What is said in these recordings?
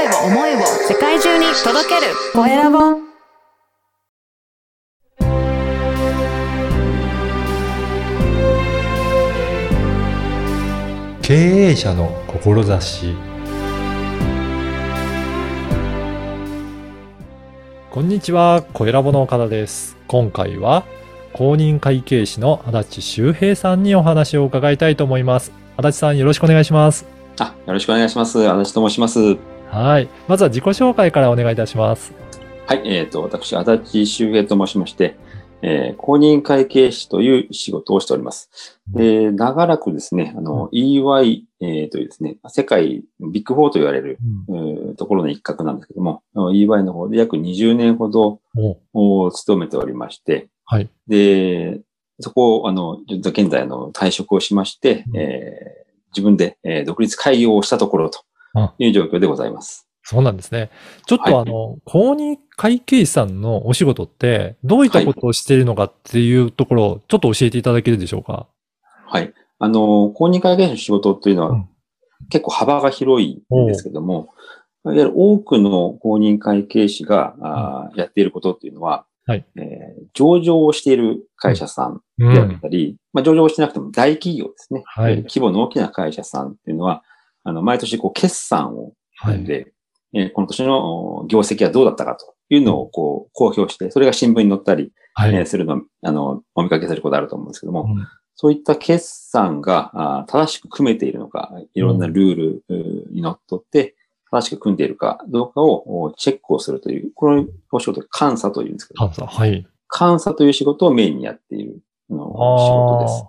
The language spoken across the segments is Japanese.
声を、思いを世界中に届けるコエラボ経営者の志こんにちは、コエラボの岡田です。今回は公認会計士の足立修平さんにお話を伺いたいと思います。足立さんよろしくお願いします。あ、よろしくお願いします。足立と申します。はい。まずは自己紹介からお願いいたします。はい、えっ、と、私、足立修平と申しまして、えー公認会計士という仕事をしております。で、長らくですね、あの、EY、えーというですね、世界ビッグフォーと言われる、えーところの一角なんですけども、EY の方で約20年ほどおを務めておりまして、はい。で、そこを、あの、現在、あの、退職をしまして、うんえー自分で、えー独立開業をしたところという状況でございます。そうなんですね。ちょっとはいあの、公認会計士さんのお仕事って、どういったことをしているのかっていうところを、ちょっと教えていただけるでしょうか？はい。あの、公認会計士の仕事というのは、うん結構幅が広いんですけども、いわゆる多くの公認会計士が、あーやっていることっていうのは、はいえー上場をしている会社さんうであったり、まあ、上場をしてなくても大企業ですね。はい規模の大きな会社さんっていうのは、あの、毎年こう決算をはい。読んで、えーこの年のお業績はどうだったかというのをこう公表して、それが新聞に載ったり、はい。えーするのを、あの、お見かけすることあると思うんですけども、うんそういった決算があー正しく組めているのか、いろんなルールにのっとって、正しく組んでいるかどうかをおチェックをするという、このお仕事、監査というんですけど、監査はい。監査という仕事をメインにやっているあの仕事です。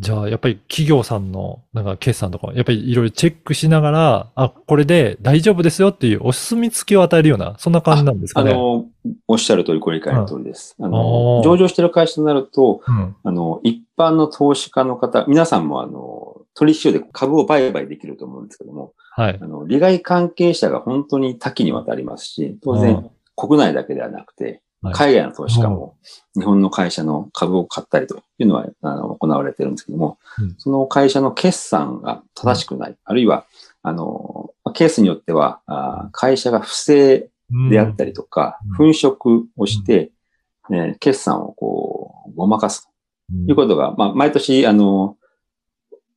じゃあ、やっぱり企業さんの、なんか決算とか、やっぱりいろいろチェックしながら、あ、これで大丈夫ですよっていうお墨付きを与えるような、そんな感じなんですかね？あの、おっしゃる通り、ご理解の通りです。ああのー、上場している会社となると、うん。あの、一般の投資家の方、皆さんもあの、取引所で株を売買できると思うんですけども、はい。あの、利害関係者が本当に多岐にわたりますし、当然、国内だけではなくて、はい海外の投資家も日本の会社の株を買ったりというのはあの行われてるんですけども、うん。その会社の決算が正しくない、あるいは、あの、ケースによっては、あ会社が不正うんであったりとか、うん。粉飾をして、えー決算をこう、ごまかすうん。ということが、まあ、毎年、あの、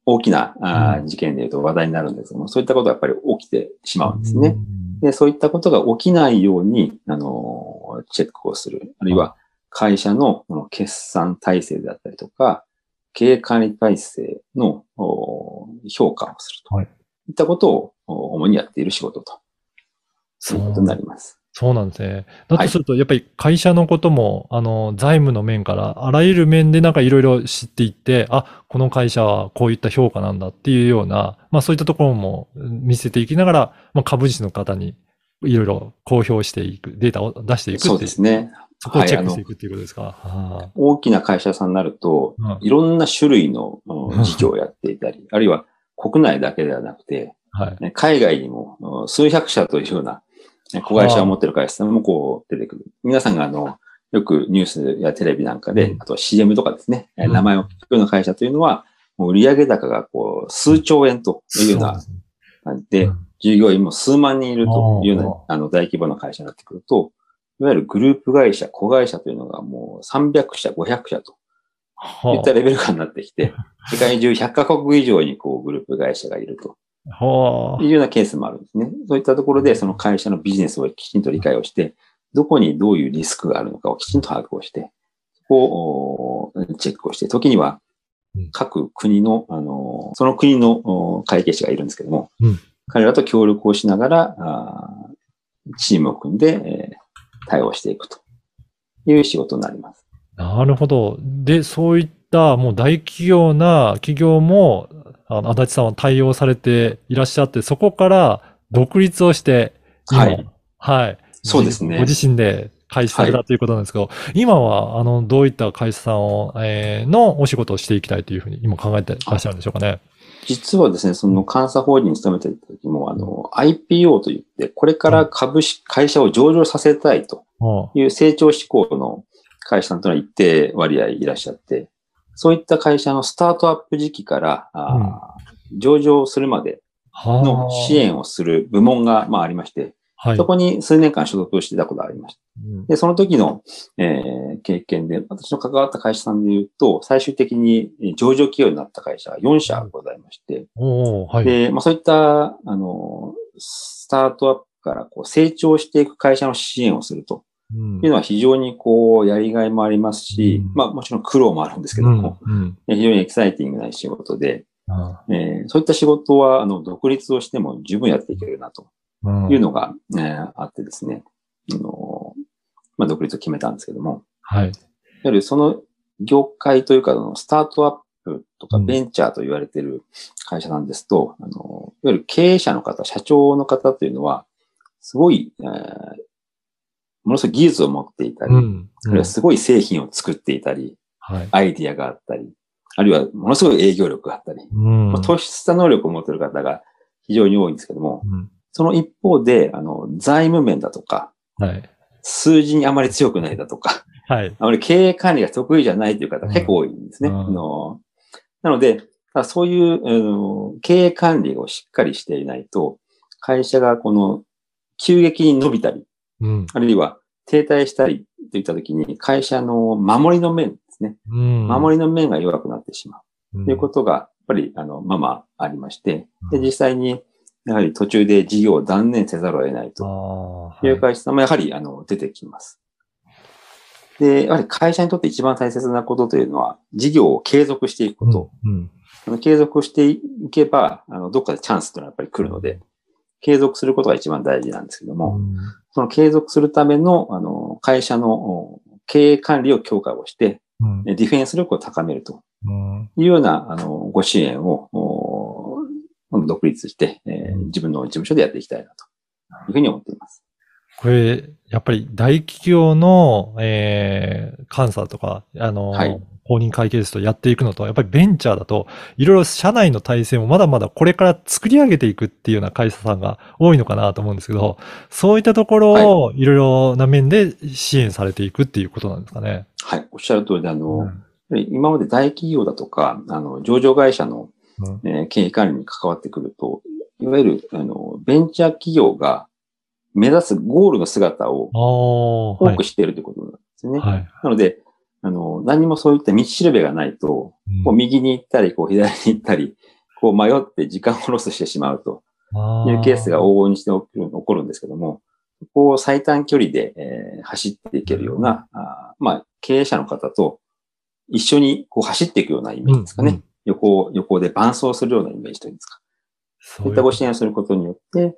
大きなあ事件で言うと話題になるんですけども、そういったことがやっぱり起きてしまうんですね。うん。で、そういったことが起きないように、あの、チェックをする。あるいは、会社のこの決算体制であったりとか、経営管理体制のお評価をすると。はいいったことをお主にやっている仕事といそううことになります。そうなんですね。だとすると、やっぱり会社のことも、あの、財務の面から、あらゆる面でなんかいろいろ知っていって、あ、この会社はこういった評価なんだっていうような、まあそういったところもうん見せていきながら、まあ株主の方にいろいろ公表していく、データを出していくそうですね。そこをチェックしていくっていうことですか？あ。大きな会社さんになると、うん。いろんな種類の事業をやっていたり、あるいは国内だけではなくて、あはい。ね海外にもうん数百社というようなね子会社を持っている会社さんもこう出てくる。皆さんがあの、よくニュースやテレビなんかで、うん。あと CM とかですね、えうん。名前を聞くような会社というのは、もう売上高がこう数兆円というような感じで、うん従業員も数万人いるというようなああの大規模な会社になってくると、いわゆるグループ会社、子会社というのがもう300社、500社といはったレベル感になってきて、世界中100カ国以上にこうグループ会社がいると。いうようなケースもあるんですね。そういったところでその会社のビジネスをきちんと理解をして、どこにどういうリスクがあるのかをきちんと把握をして、そこをおチェックをして、時にはうん。各国の、あの、その国のお会計士がいるんですけども、うん彼らと協力をしながら、チームを組んで、えー対応していくという仕事になります。なるほど。で、そういったもう大企業な企業も、あの、足立さんは対応されていらっしゃって、そこから独立をして、今はい。はい。そうですねご自身で開始されたということなんですけど、今は、あの、どういった会社さんを、えーのお仕事をしていきたいというふうに今考えていらっしゃるんでしょうかね？実はですね、その監査法人に勤めていた時も、あの、IPO といって、これから株式、会社を上場させたいとはい。う成長志向の会社さんというのは一定割合いらっしゃって、そういった会社のスタートアップ時期から、あー上場するまでの支援をする部門が、まあ、ありまして、はい。そこに数年間所属してたことがありました。うん。で、その時の、えー経験で、私の関わった会社さんで言うと、最終的にえー上場企業になった会社が4社ございまして、はい。で、まあそういった、あの、スタートアップからこう成長していく会社の支援をすると。うん。いうのは非常にこう、やりがいもありますし、うん。まあもちろん苦労もあるんですけども、非常にエキサイティングな仕事で、あえーそういった仕事は、あの、独立をしても十分やっていけるなと。うんいうのが、えーあってですね、あの、まあ独立を決めたんですけども、はい。いわゆるその業界というか、スタートアップとかうんベンチャーと言われている会社なんですと、あの、いわゆる経営者の方、社長の方というのは、すごい、えーものすごい技術を持っていたり、うん。あるいはすごい製品を作っていたり、はい。アイディアがあったり、あるいはものすごい営業力があったり、うんまあ、突出した能力を持っている方が非常に多いんですけども、うんその一方で、あの、財務面だとか、はい。数字にあまり強くないだとか、はい。あまり経営管理が得意じゃないという方うん結構多いんですね。うんあのなので、あそういうあの経営管理をしっかりしていないと、会社がこの急激に伸びたり、うん。あるいは停滞したりといったときに、会社の守りの面ですね。うん。守りの面が弱くなってしまうりということが、やっぱり、あの、まあまあありまして、で、うん実際に、やはり途中で事業を断念せざるを得ないあとあ。いう会社もやはり、あの、出てきます。で、やはり会社にとって一番大切なことというのは、事業を継続していくこと。うん。あの継続していけば、あの、どっかでチャンスというのはやっぱり来るので、継続することが一番大事なんですけども、うんその継続するための、あの、会社のお経営管理を強化をして、うんディフェンス力を高めるとうんいうような、あの、ご支援を、お独立して、えーうん自分の事務所でやっていきたいなというふうに思っています。これ、やっぱり大企業の、えー、監査とか、あの、はい公認会計士とやっていくのと、やっぱりベンチャーだと、いろいろ社内の体制もまだまだこれから作り上げていくっていうような会社さんが多いのかなと思うんですけど、そういったところをいろいろな面で支援されていくっていうことなんですかね。はい。おっしゃる通りで、あの、うん今まで大企業だとか、あの、上場会社の、うんえー経営管理に関わってくると、いわゆる、あの、ベンチャー企業が目指すゴールの姿を多く。しているということなんですよね。はい。なので、あの、何もそういった道しるべがないと、うんこう右に行ったり、こう左に行ったり、こう迷って時間をロスしてしまうというケースが往々にして起きる起こるんですけども、こう最短距離で、えー走っていけるような、あーまあ、経営者の方と一緒にこう走っていくようなイメージですかね。うんうん横、横で伴走するようなイメージというんですか。そそういったご支援をすることによって、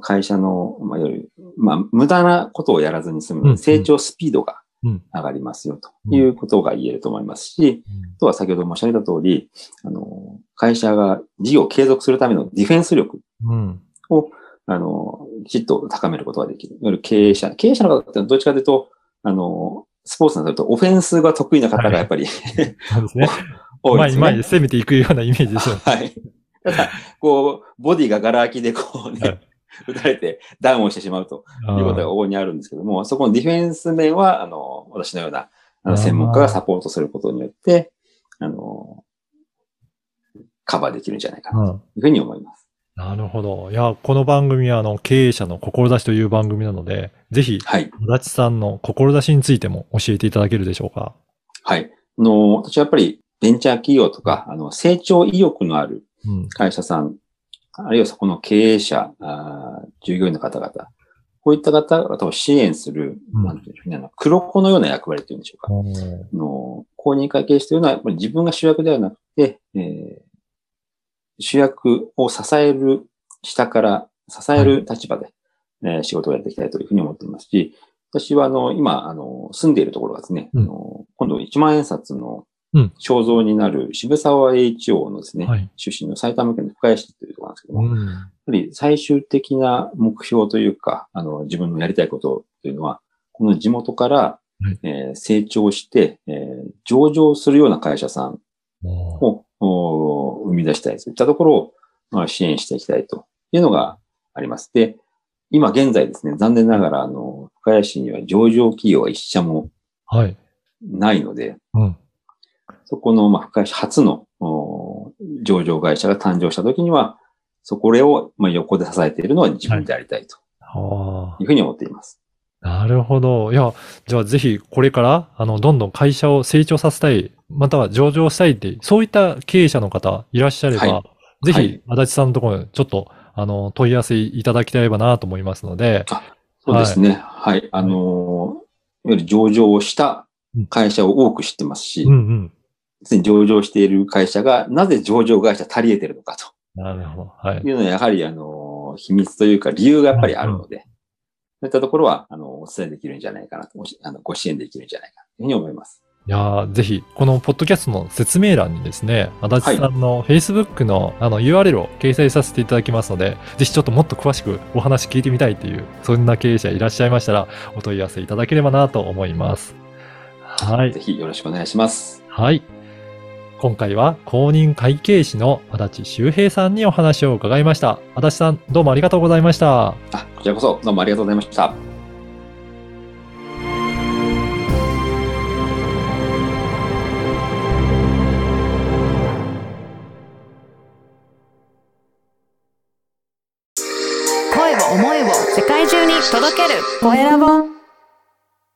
会社の、まあ、より、まあ、無駄なことをやらずに済む、成長スピードがうん上がりますよ、ということが言えると思いますし、うんあとは先ほど申し上げた通り、あの、会社が事業を継続するためのディフェンス力うん。を、あの、きちっと高めることができる。いわゆる経営者、経営者の方ってどっちかというと、あの、スポーツになるとオフェンスが得意な方がやっぱり、そうですね。多いですね。前に前に攻めていくようなイメージですよね。はい。ただ、こう、ボディがガラ空きでこうはねい、打たれてダウンをしてしまうということが往々にあるんですけども、そこのディフェンス面は、あの、私のような、あの、専門家がサポートすることによって、あの、カバーできるんじゃないかなとうんいうふうに思います。なるほど。いや、この番組は、あの、経営者の志という番組なので、ぜひ、はい。足立さんの志についても教えていただけるでしょうか？はい。あの、私はやっぱりベンチャー企業とか、あの、成長意欲のあるうん。会社さん、あるいはそこの経営者、あー従業員の方々、こういった方々を支援する、うん。なんていうんでしょうね、あの黒子のような役割というんでしょうか。おー。あの公認会計士というのは、やっぱり自分が主役ではなくて、えー主役を支える、下から支える立場で、えー仕事をやっていきたいというふうに思っていますし、私は、あの、今、あの、住んでいるところがですね、うん。あの今度1万円札のうん肖像になる渋沢栄一郎のですね、はい。出身の埼玉県の深谷市というところなんですけども、やっうん。ぱり最終的な目標というか、あの、自分のやりたいことというのは、この地元から、はいえー成長して、えー上場するような会社さんをお生み出したい。そういったところを、まあ、支援していきたいというのがあります。で、今現在ですね、残念ながら、あの、深谷市には上場企業は一社もはい。ないので、うん。そこの、まあ、深谷市初のお上場会社が誕生した時には、そこを、まあ、横で支えているのは自分でありたいとはいうふうに思っています。あ。なるほど。いや、じゃあぜひこれから、あの、どんどん会社を成長させたい、または上場したいって、そういった経営者の方いらっしゃれば、はいぜひはい、足立さんのところにちょっと、あの、問い合わせいただきたいばなと思いますので、そうですね。はい。あのー、いわゆる上場をした会社を多く知ってますし、うんうん。すでに上場している会社がなぜ上場会社足り得てるのかとなるほど。はいい。うのはやはり、あのー、秘密というか理由がやっぱりあるので、そういったところは、あの、お伝えできるんじゃないかなと、あのご支援できるんじゃないかというふうに思います。いやーぜひ、このポッドキャストの説明欄にですね、足立さんの Facebook のあの URL を掲載させていただきますので、ぜひちょっともっと詳しくお話聞いてみたいという、そんな経営者いらっしゃいましたら、お問い合わせいただければなと思います。はいぜ。ひよろしくお願いします。はい。今回は公認会計士の足立修平さんにお話を伺いました。足立さん、どうもありがとうございました。あ、こちらこそどうもありがとうございました。